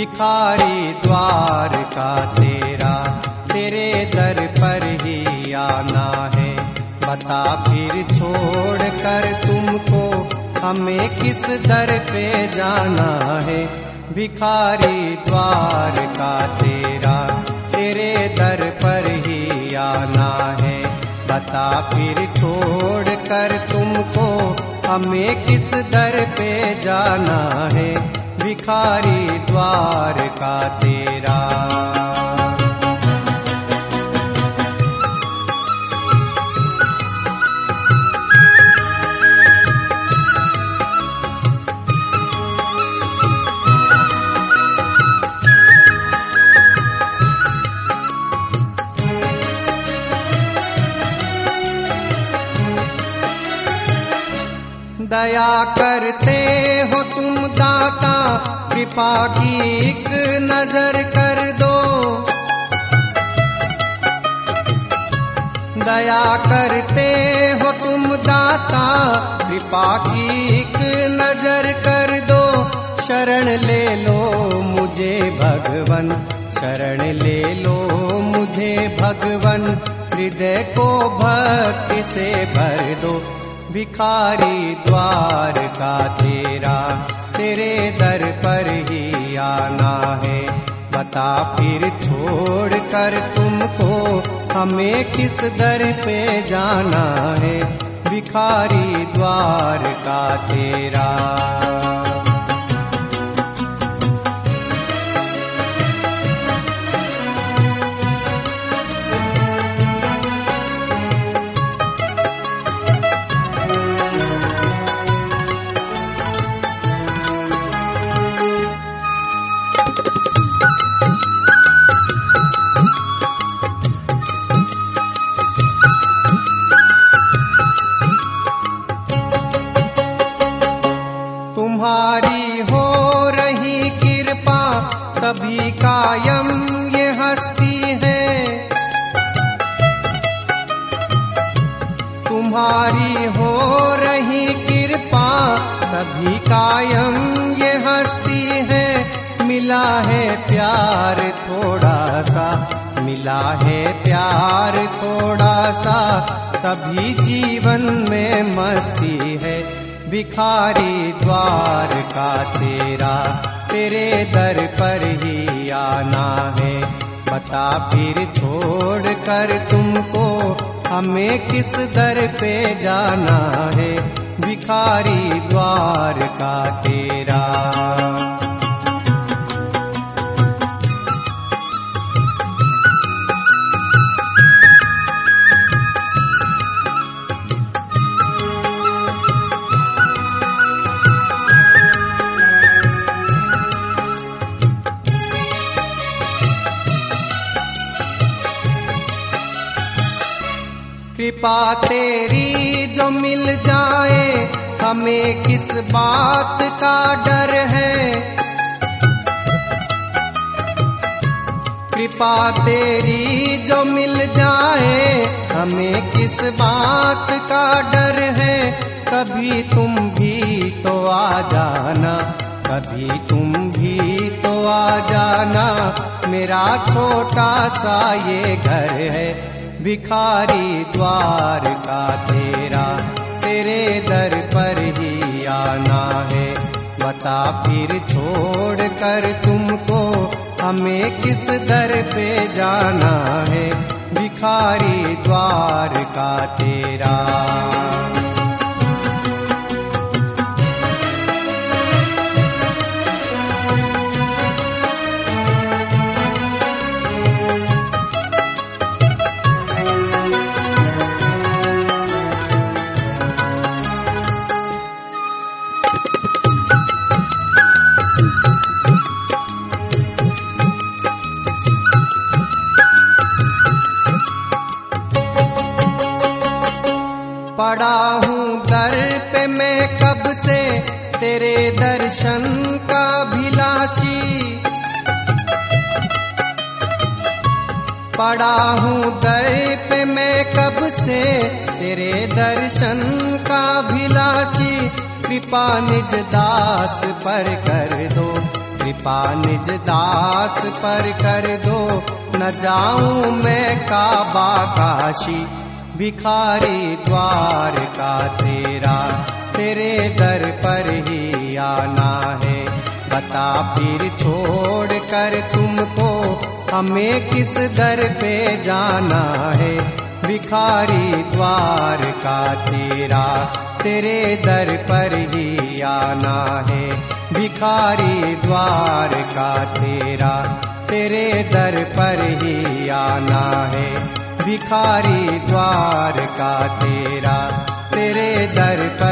भिखारी द्वार का तेरा, तेरे दर पर ही आना है। बता फिर छोड़ कर तुमको हमें किस दर पे जाना है? भिखारी द्वार का तेरा, तेरे दर पर ही आना है। बता फिर छोड़ कर तुमको हमें किस दर पे जाना है? भिखारी द्वार का तेरा दया करते हो तुम दाता, कृपा की एक नज़र कर दो। दया करते हो तुम दाता, कृपा की एक नज़र कर दो। शरण ले लो मुझे भगवन, शरण ले लो मुझे भगवन, हृदय को भक्ति से भर दो। भिखारी द्वार का तेरा तेरे दर पर ही आना है। बता फिर छोड़ कर तुमको हमें किस दर पे जाना है। भिखारी द्वार का तेरा तुम्हारी हो रही कृपा, सभी कायम ये हस्ती है। तुम्हारी हो रही कृपा, सभी कायम ये हस्ती है। मिला है प्यार थोड़ा सा, मिला है प्यार थोड़ा सा, सभी जीवन में मस्ती है। भिखारी द्वार का तेरा, तेरे दर पर ही आना है। बता फिर छोड़ कर तुमको हमें किस दर पे जाना है? भिखारी द्वार का तेरा। कृपा तेरी जो मिल जाए, हमें किस बात का डर है? कृपा तेरी जो मिल जाए, हमें किस बात का डर है? कभी तुम भी तो आ जाना, कभी तुम भी तो आ जाना, मेरा छोटा सा ये घर है। भिखारी द्वार का तेरा तेरे दर पर ही आना है। बता फिर छोड़ कर तुमको हमें किस दर पे जाना है? भिखारी द्वार का तेरा तेरे दर्शन का भिलाशी पड़ा हूँ दर पे मैं कब से, तेरे दर्शन का भिलाशी कृपा निज दास पर कर दो, कृपा निज दास पर कर दो। न जाऊँ मैं काबा काशी, भिखारी द्वार का तेरा। तेरे दर पर ही आना है। बता फिर छोड़ कर तुमको हमें किस दर पे जाना है। भिखारी द्वार का तेरा तेरे दर पर ही आना है। भिखारी द्वार का तेरा तेरे दर पर ही आना है। भिखारी द्वार का तेरा तेरे दर पर